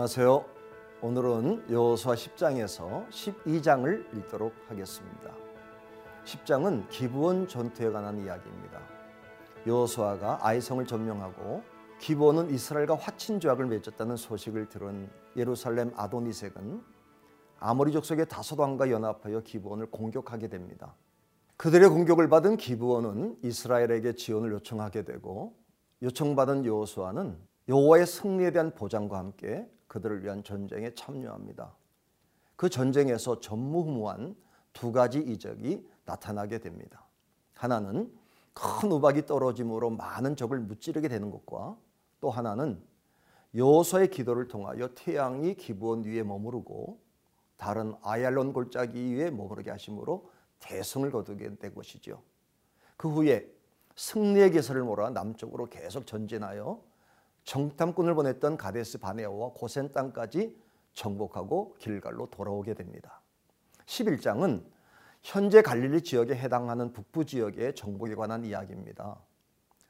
안녕하세요. 오늘은 여호수아 10장에서 12장을 읽도록 하겠습니다. 10장은 기브온 전투에 관한 이야기입니다. 여호수아가 아이성을 점령하고 기브온은 이스라엘과 화친 조약을 맺었다는 소식을 들은 예루살렘 아도니색은 아모리 족속의 다섯 왕과 연합하여 기브온을 공격하게 됩니다. 그들의 공격을 받은 기브온은 이스라엘에게 지원을 요청하게 되고 요청받은 여호수아는 여호와의 승리에 대한 보장과 함께 그들을 위한 전쟁에 참여합니다. 그 전쟁에서 전무후무한 두 가지 이적이 나타나게 됩니다. 하나는 큰 우박이 떨어짐으로 많은 적을 무찌르게 되는 것과 또 하나는 여호수아의 기도를 통하여 태양이 기부원 위에 머무르고 다른 아얄론 골짜기 위에 머무르게 하심으로 대승을 거두게 된 것이죠. 그 후에 승리의 개설을 몰아 남쪽으로 계속 전진하여 정탐꾼을 보냈던 가데스 바네아와 고센 땅까지 정복하고 길갈로 돌아오게 됩니다. 11장은 현재 갈릴리 지역에 해당하는 북부 지역의 정복에 관한 이야기입니다.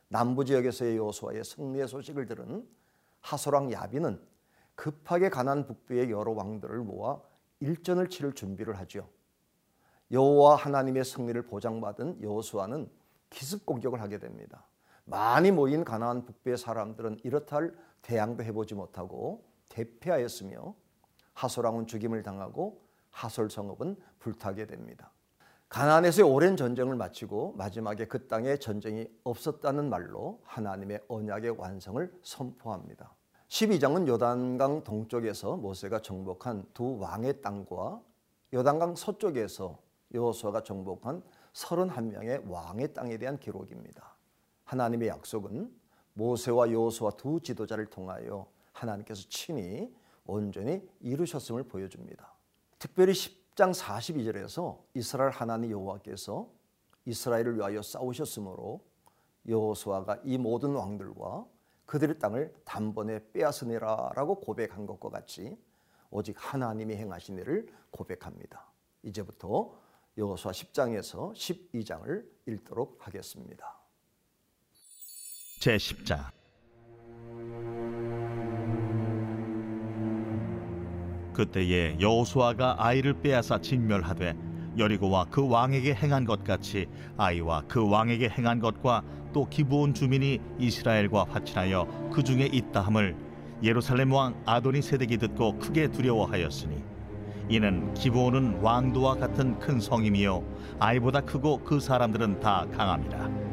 남부 지역에서의 여호수아의 승리의 소식을 들은 하소랑 야비는 급하게 가난 북부의 여러 왕들을 모아 일전을 치를 준비를 하죠. 여호와 하나님의 승리를 보장받은 여호수아는 기습 공격을 하게 됩니다. 많이 모인 가나안 북부의 사람들은 이렇다 할 대항도 해보지 못하고 대패하였으며 하솔왕은 죽임을 당하고 하솔 성읍은 불타게 됩니다. 가나안에서의 오랜 전쟁을 마치고 마지막에 그 땅에 전쟁이 없었다는 말로 하나님의 언약의 완성을 선포합니다. 12장은 요단강 동쪽에서 모세가 정복한 두 왕의 땅과 요단강 서쪽에서 여호수아가 정복한 31명의 왕의 땅에 대한 기록입니다. 하나님의 약속은 모세와 여호수아 두 지도자를 통하여 하나님께서 친히 온전히 이루셨음을 보여줍니다. 특별히 10장 42절에서 이스라엘 하나님 여호와께서 이스라엘을 위하여 싸우셨으므로 여호수아가 이 모든 왕들과 그들의 땅을 단번에 빼앗으니라라고 고백한 것과 같이 오직 하나님이 행하신 일을 고백합니다. 이제부터 여호수아 10장에서 12장을 읽도록 하겠습니다. 제10장 그때에 여호수아가 아이를 빼앗아 진멸하되 여리고와 그 왕에게 행한 것 같이 아이와 그 왕에게 행한 것과 또 기브온 주민이 이스라엘과 화친하여 그 중에 있다 함을 예루살렘 왕 아도니세덱이 듣고 크게 두려워하였으니 이는 기브온은 왕도와 같은 큰 성임이요 아이보다 크고 그 사람들은 다 강함이라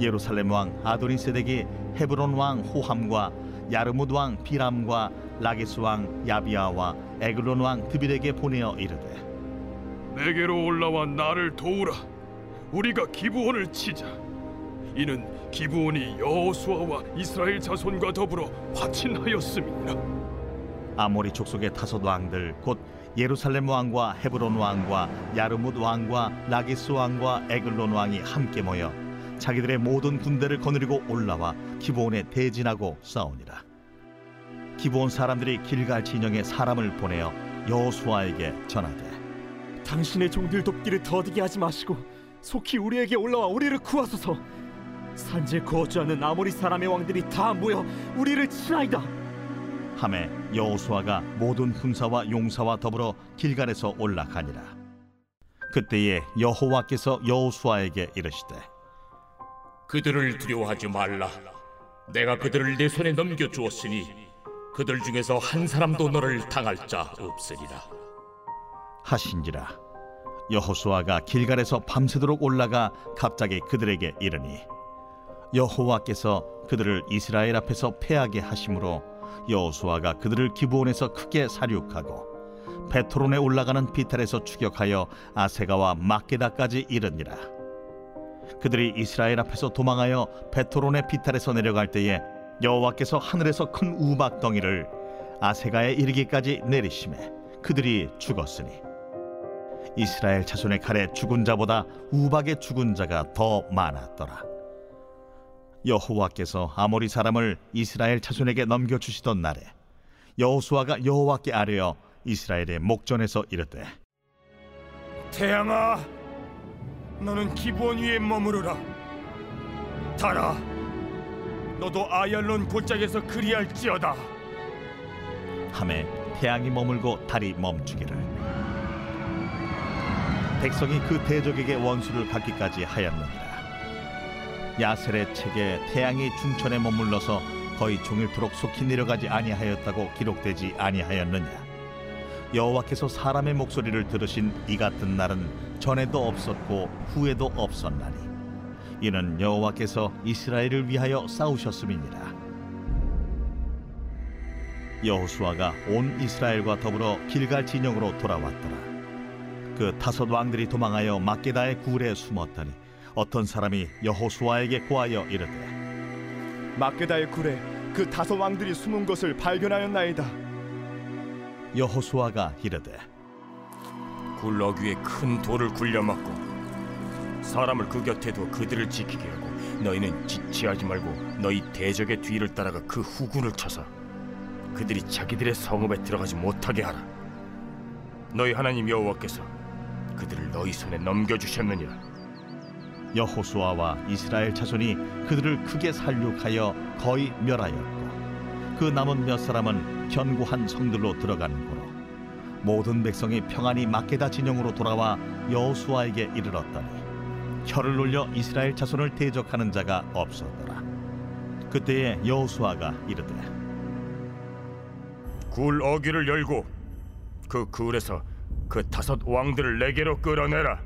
예루살렘 왕 아도니세덱이 헤브론 왕 호함과 야르뭇 왕 비람과 라기스 왕 야비아와 에글론 왕 드빌에게 보내어 이르되 내게로 올라와 나를 도우라. 우리가 기브온을 치자. 이는 기브온이 여호수아와 이스라엘 자손과 더불어 화친하였음이니라. 아모리 족속의 다섯 왕들 곧 예루살렘 왕과 헤브론 왕과 야르무드 왕과 라게스 왕과 에글론 왕이 함께 모여 자기들의 모든 군대를 거느리고 올라와 기브온에 대진하고 싸우니라. 기브온 사람들이 길갈 진영에 사람을 보내어 여호수아에게 전하되 당신의 종들 돕기를 더디게 하지 마시고 속히 우리에게 올라와 우리를 구하소서. 산지에 거주하는 아모리 사람의 왕들이 다 모여 우리를 치나이다. 함에 여호수아가 모든 군사와 용사와 더불어 길갈에서 올라가니라. 그때에 여호와께서 여호수아에게 이르시되 그들을 두려워하지 말라. 내가 그들을 내 손에 넘겨 주었으니 그들 중에서 한 사람도 너를 당할 자 없으리라. 하신지라 여호수아가 길갈에서 밤새도록 올라가 갑자기 그들에게 이르니 여호와께서 그들을 이스라엘 앞에서 패하게 하심으로 여호수아가 그들을 기브온에서 크게 사륙하고 베토론에 올라가는 비탈에서 추격하여 아세가와 막게다까지 이르니라. 그들이 이스라엘 앞에서 도망하여 베토론의 비탈에서 내려갈 때에 여호와께서 하늘에서 큰 우박 덩이를 아세가에 이르기까지 내리심에 그들이 죽었으니 이스라엘 자손의 칼에 죽은 자보다 우박의 죽은 자가 더 많았더라. 여호와께서 아모리 사람을 이스라엘 자손에게 넘겨 주시던 날에 여호수아가 여호와께 아뢰어 이스라엘의 목전에서 이르되 태양아 너는 기부원 위에 머무르라. 달아. 너도 아얄론 골짜기에서 그리할지어다. 함에 태양이 머물고 달이 멈추기를. 백성이 그 대적에게 원수를 갚기까지 하였느니라. 야셀의 책에 태양이 중천에 머물러서 거의 종일토록 속히 내려가지 아니하였다고 기록되지 아니하였느냐 여호와께서 사람의 목소리를 들으신 이 같은 날은 전에도 없었고 후에도 없었나니. 이는 여호와께서 이스라엘을 위하여 싸우셨음이니라. 여호수아가 온 이스라엘과 더불어 길갈 진영으로 돌아왔더라. 그 다섯 왕들이 도망하여 막게다의 굴에 숨었더니 어떤 사람이 여호수아에게 고하여 이르되 막게다의 굴에 그 다섯 왕들이 숨은 것을 발견하였나이다. 여호수아가 이르되 굴럭 위에 큰 돌을 굴려막고 사람을 그 곁에 두어 그들을 지키게 하고 너희는 지체하지 말고 너희 대적의 뒤를 따라가 그 후군을 쳐서 그들이 자기들의 성읍에 들어가지 못하게 하라. 너희 하나님 여호와께서 그들을 너희 손에 넘겨주셨느니라. 여호수아와 이스라엘 자손이 그들을 크게 살육하여 거의 멸하였고 그 남은 몇 사람은 견고한 성들로 들어간 고로 모든 백성이 평안히 막게다 진영으로 돌아와 여호수아에게 이르렀더니 혀를 놀려 이스라엘 자손을 대적하는 자가 없었더라 그때에 여호수아가 이르되 굴 어귀를 열고 그 굴에서 그 다섯 왕들을 내게로 끌어내라.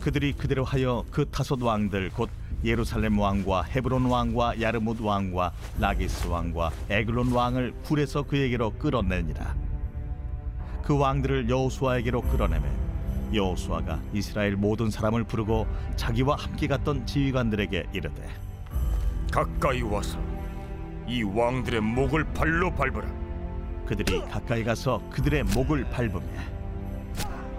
그들이 그대로 하여 그 다섯 왕들 곧 예루살렘 왕과 헤브론 왕과 야르뭇 왕과 라기스 왕과 에글론 왕을 굴에서 그에게로 끌어내니라 그 왕들을 여호수아에게로 끌어내매 여호수아가 이스라엘 모든 사람을 부르고 자기와 함께 갔던 지휘관들에게 이르되 가까이 와서 이 왕들의 목을 발로 밟으라. 그들이 가까이 가서 그들의 목을 밟으며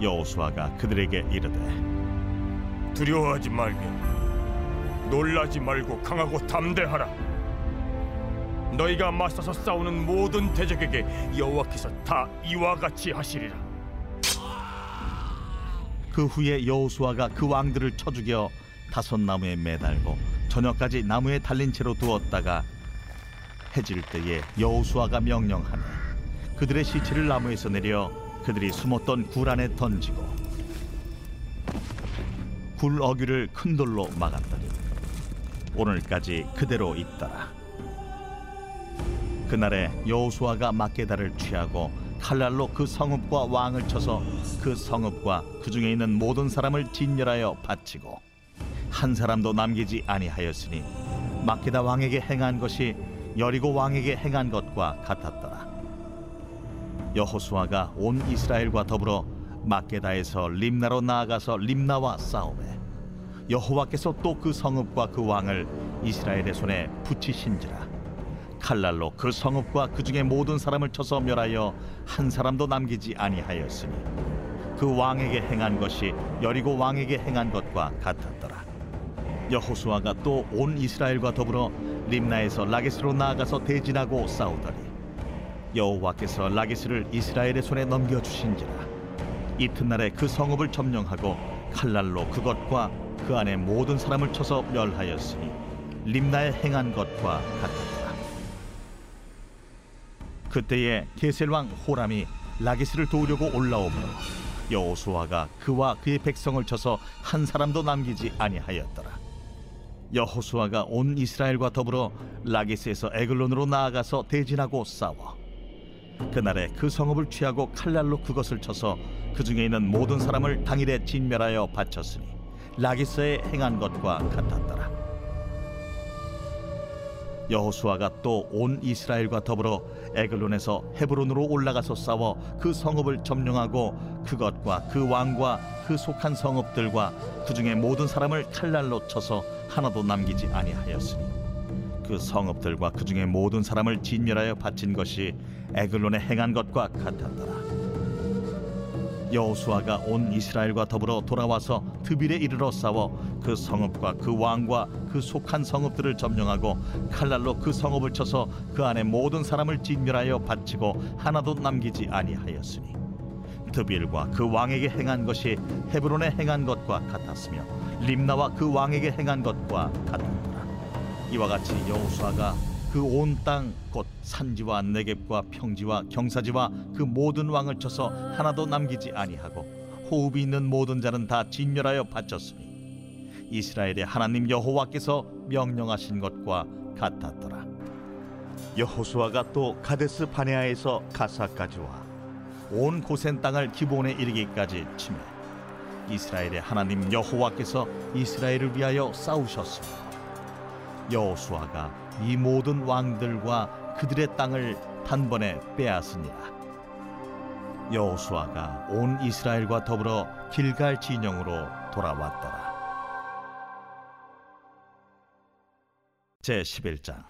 여호수아가 그들에게 이르되 두려워하지 말게. 놀라지 말고 강하고 담대하라. 너희가 맞서서 싸우는 모든 대적에게 여호와께서 다 이와 같이 하시리라. 그 후에 여호수아가 그 왕들을 쳐 죽여 다섯 나무에 매달고 저녁까지 나무에 달린 채로 두었다가 해질 때에 여호수아가 명령하며 그들의 시체를 나무에서 내려 그들이 숨었던 굴 안에 던지고 굴 어귀를 큰 돌로 막았더니 오늘까지 그대로 있더라. 그날에 여호수아가 막게다를 취하고 칼날로 그 성읍과 왕을 쳐서 그 성읍과 그 중에 있는 모든 사람을 진멸하여 바치고 한 사람도 남기지 아니하였으니 막게다 왕에게 행한 것이 여리고 왕에게 행한 것과 같았더라. 여호수아가 온 이스라엘과 더불어 막게다에서 림나로 나아가서 림나와 싸우매 여호와께서 또 그 성읍과 그 왕을 이스라엘의 손에 붙이신지라. 칼날로 그 성읍과 그 중에 모든 사람을 쳐서 멸하여 한 사람도 남기지 아니하였으니 그 왕에게 행한 것이 여리고 왕에게 행한 것과 같았더라. 여호수아가 또 온 이스라엘과 더불어 림나에서 라게스로 나아가서 대진하고 싸우더니 여호와께서 라게스를 이스라엘의 손에 넘겨 주신지라. 이튿날에 그 성읍을 점령하고 칼날로 그것과 그 안에 모든 사람을 쳐서 멸하였으니 림나에 행한 것과 같았더라 그때에 게셀 왕 호람이 라게스를 도우려고 올라오므로 여호수아가 그와 그의 백성을 쳐서 한 사람도 남기지 아니하였더라. 여호수아가 온 이스라엘과 더불어 라게스에서 에글론으로 나아가서 대진하고 싸워 그날에 그 성읍을 취하고 칼날로 그것을 쳐서 그 중에 있는 모든 사람을 당일에 진멸하여 바쳤으니 라기스에 행한 것과 같았더라. 여호수아가 또 온 이스라엘과 더불어 에글론에서 헤브론으로 올라가서 싸워 그 성읍을 점령하고 그것과 그 왕과 그 속한 성읍들과 그 중에 모든 사람을 칼날로 쳐서 하나도 남기지 아니하였으니 그 성읍들과 그 중에 모든 사람을 진멸하여 바친 것이 에글론에 행한 것과 같았더라. 여호수아가 온 이스라엘과 더불어 돌아와서 드빌에 이르러 싸워 그 성읍과 그 왕과 그 속한 성읍들을 점령하고 칼날로 그 성읍을 쳐서 그 안에 모든 사람을 진멸하여 바치고 하나도 남기지 아니하였으니 드빌과 그 왕에게 행한 것이 헤브론에 행한 것과 같았으며 림나와 그 왕에게 행한 것과 같았더라. 이와 같이 여호수아가 그 온 땅 곧 산지와 내겝과 평지와 경사지와 그 모든 왕을 쳐서 하나도 남기지 아니하고 호흡이 있는 모든 자는 다 진멸하여 바쳤으니 이스라엘의 하나님 여호와께서 명령하신 것과 같았더라. 여호수아가 또 가데스 바네아에서 가사까지 와 온 고센 땅을 기본에 이르기까지 치매 이스라엘의 하나님 여호와께서 이스라엘을 위하여 싸우셨습니다. 여호수아가 이 모든 왕들과 그들의 땅을 단번에 빼앗으니라. 여호수아가 온 이스라엘과 더불어 길갈 진영으로 돌아왔더라. 제 11장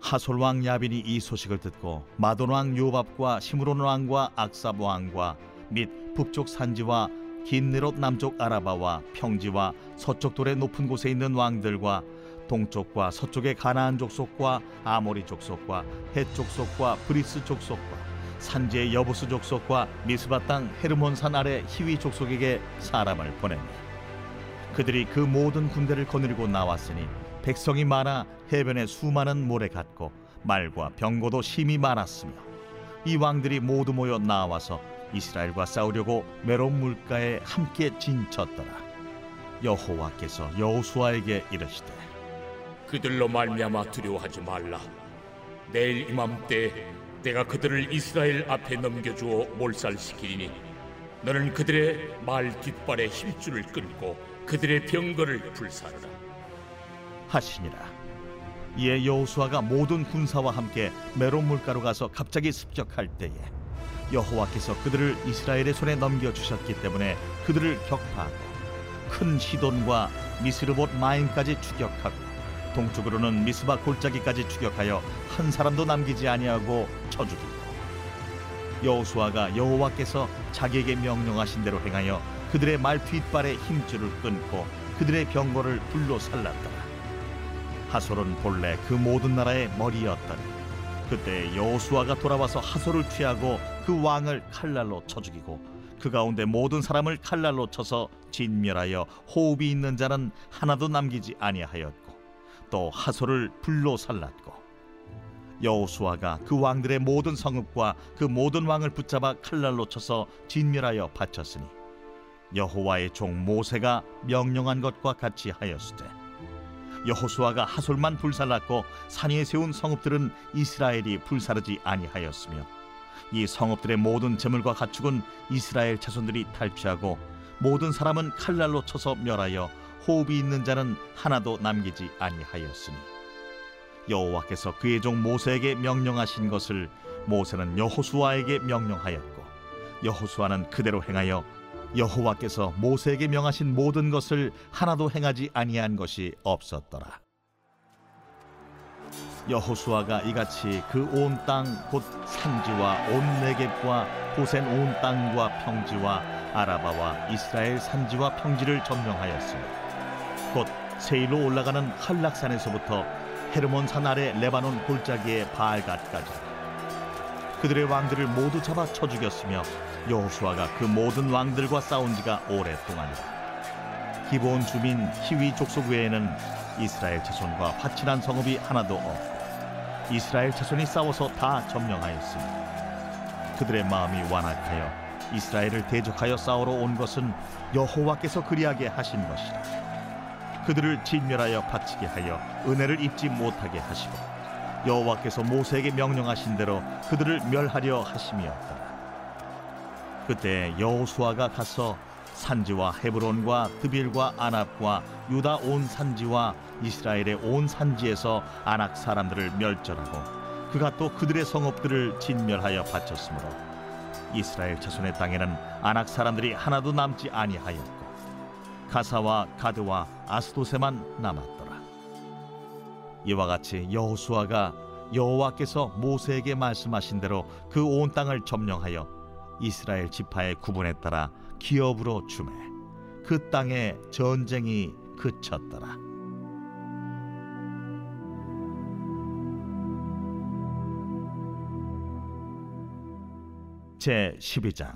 하솔 왕 야빈이 이 소식을 듣고 마돈 왕 요밥과 시므론 왕과 악삽 왕과 및 북쪽 산지와 긴네롯 남쪽 아라바와 평지와 서쪽 돌의 높은 곳에 있는 왕들과 동쪽과 서쪽의 가나안 족속과 아모리 족속과 헷 족속과 브리스 족속과 산지의 여부스 족속과 미스바 땅 헤르몬 산 아래 히위 족속에게 사람을 보내니 그들이 그 모든 군대를 거느리고 나왔으니 백성이 많아 해변에 수많은 모래 같고 말과 병거도 심히 많았으며 이 왕들이 모두 모여 나와서 이스라엘과 싸우려고 메론 물가에 함께 진쳤더라 여호와께서 여호수아에게 이르시되 그들로 말미암아 두려워하지 말라. 내일 이맘때 내가 그들을 이스라엘 앞에 넘겨주어 몰살시키리니 너는 그들의 말 뒷발에 힘줄을 끊고 그들의 병거를 불사르라. 하시니라 이에 여호수아가 모든 군사와 함께 메론 물가로 가서 갑자기 습격할 때에 여호와께서 그들을 이스라엘의 손에 넘겨 주셨기 때문에 그들을 격파하고 큰 시돈과 미스르봇 마임까지 추격하고 동쪽으로는 미스바 골짜기까지 추격하여 한 사람도 남기지 아니하고 쳐 죽이고 여호수아가 여호와께서 자기에게 명령하신 대로 행하여 그들의 말 뒷발에 힘줄을 끊고 그들의 병거를 불로 살랐더라. 하솔은 본래 그 모든 나라의 머리였더니 그때 여호수아가 돌아와서 하솔을 취하고 그 왕을 칼날로 쳐 죽이고 그 가운데 모든 사람을 칼날로 쳐서 진멸하여 호흡이 있는 자는 하나도 남기지 아니하였고 또 하솔을 불로 살랐고 여호수아가 그 왕들의 모든 성읍과 그 모든 왕을 붙잡아 칼날로 쳐서 진멸하여 바쳤으니 여호와의 종 모세가 명령한 것과 같이 하였으되 여호수아가 하솔만 불살랐고 산 위에 세운 성읍들은 이스라엘이 불사르지 아니하였으며 이 성읍들의 모든 재물과 가축은 이스라엘 자손들이 탈취하고 모든 사람은 칼날로 쳐서 멸하여 호흡이 있는 자는 하나도 남기지 아니하였으니 여호와께서 그의 종 모세에게 명령하신 것을 모세는 여호수아에게 명령하였고 여호수아는 그대로 행하여 여호와께서 모세에게 명하신 모든 것을 하나도 행하지 아니한 것이 없었더라. 여호수아가 이같이 그 온 땅 곧 산지와 온 내겝과 고센 온 땅과 평지와 아라바와 이스라엘 산지와 평지를 점령하였으며 곧 세일로 올라가는 한락산에서부터 헤르몬산 아래 레바논 골짜기의 바알갓까지 그들의 왕들을 모두 잡아 쳐 죽였으며 여호수아가 그 모든 왕들과 싸운 지가 오랫동안이다. 기본 주민 히위 족속 외에는 이스라엘 자손과 화친한 성읍이 하나도 없고 이스라엘 자손이 싸워서 다 점령하였으니 그들의 마음이 완악하여 이스라엘을 대적하여 싸우러 온 것은 여호와께서 그리하게 하신 것이라 그들을 진멸하여 바치게 하여 은혜를 입지 못하게 하시고 여호와께서 모세에게 명령하신 대로 그들을 멸하려 하심이었더라. 그때 여호수아가 가서 산지와 헤브론과 드빌과 아납과 유다 온 산지와 이스라엘의 온 산지에서 아낙 사람들을 멸절하고 그가 또 그들의 성읍들을 진멸하여 바쳤으므로 이스라엘 자손의 땅에는 아낙 사람들이 하나도 남지 아니하였고 가사와 가드와 아스도세만 남았더라 이와 같이 여호수아가 여호와께서 모세에게 말씀하신 대로 그 온 땅을 점령하여 이스라엘 지파의 구분에 따라 기업으로 주매 그 땅에 전쟁이 그쳤더라. 제 12장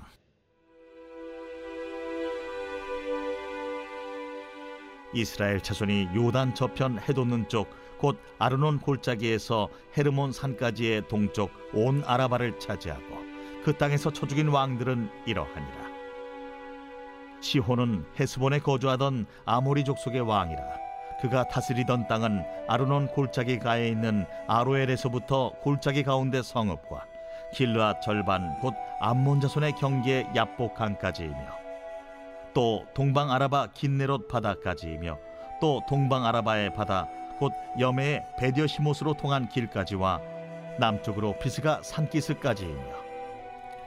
이스라엘 자손이 요단 저편 해돋는 쪽 곧 아르논 골짜기에서 헤르몬 산까지의 동쪽 온 아라바를 차지하고 그 땅에서 쳐 죽인 왕들은 이러하니라. 시혼은 헤스본에 거주하던 아모리 족속의 왕이라. 그가 다스리던 땅은 아르논 골짜기 가에 있는 아로엘에서부터 골짜기 가운데 성읍과 길르앗 절반 곧 암몬 자손의 경계 야복 강까지이며 또 동방 아라바 긴네롯 바다까지이며 또 동방 아라바의 바다 곧 여매의 베디어시못으로 통한 길까지와 남쪽으로 피스가 산기스까지이며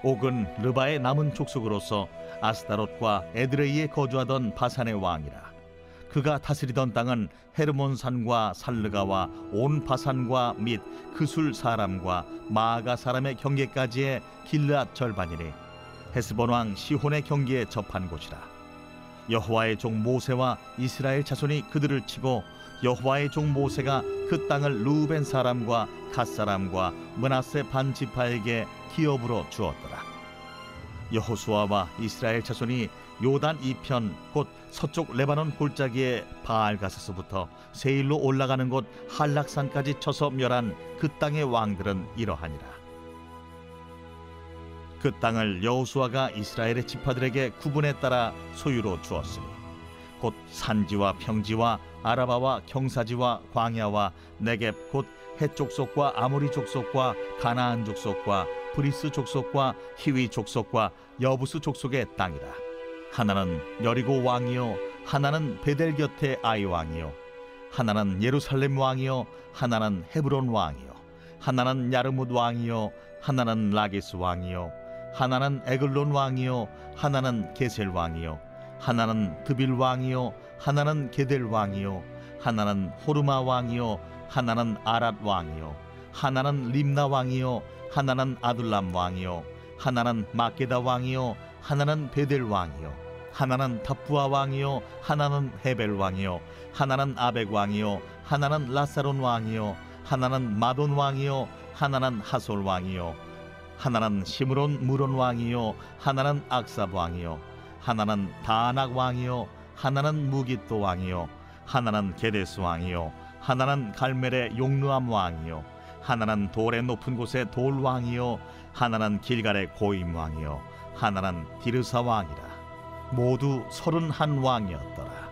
옥은 르바의 남은 족속으로서 아스타롯과 에드레이에 거주하던 바산의 왕이라. 그가 다스리던 땅은 헤르몬 산과 살르가와 온 바산과 및 그술 사람과 마아가 사람의 경계까지의 길르앗 절반이니 헤스본 왕 시혼의 경계에 접한 곳이라 여호와의 종 모세와 이스라엘 자손이 그들을 치고 여호와의 종 모세가 그 땅을 루벤 사람과 갓 사람과 문하세 반 지파에게 기업으로 주었더라 여호수아와 이스라엘 자손이 요단 이편 곧 서쪽 레바논 골짜기의 바알 가스서부터 세일로 올라가는 곳 한락산까지 쳐서 멸한 그 땅의 왕들은 이러하니라. 그 땅을 여호수아가 이스라엘의 지파들에게 구분에 따라 소유로 주었으니 곧 산지와 평지와 아라바와 경사지와 광야와 네겝 곧 헷 족속과 아모리 족속과 가나안 족속과 브리스 족속과 히위 족속과 여부스 족속의 땅이라. 하나는 여리고 왕이요 하나는 벧엘 곁에 아이 왕이요 하나는 예루살렘 왕이요 하나는 헤브론 왕이요 하나는 야르뭇 왕이요 하나는 라게스 왕이요 하나는 에글론 왕이요 하나는 게셀 왕이요 하나는 드빌 왕이요 하나는 게델 왕이요 하나는 호르마 왕이요 하나는 아랏 왕이요 하나는 림나 왕이요 하나는 아둘람 왕이요 하나는 마게다 왕이요 하나는 베델 왕이요 하나는 타푸아 왕이요 하나는 헤벨 왕이요 하나는 아벡 왕이요 하나는 라사론 왕이요 하나는 마돈 왕이요 하나는 하솔 왕이요 하나는 시므론 무론 왕이요 하나는 악삽 왕이요 하나는 다낙 왕이요 하나는 무기또 왕이요 하나는 게데스 왕이요 하나는 갈멜의 용르암 왕이요 하나는 돌의 높은 곳의 돌 왕이요 하나는 길갈의 고임 왕이요 하나는 디르사 왕이라 모두 서른한 왕이었더라.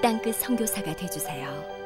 땅끝 성교사가 되주세요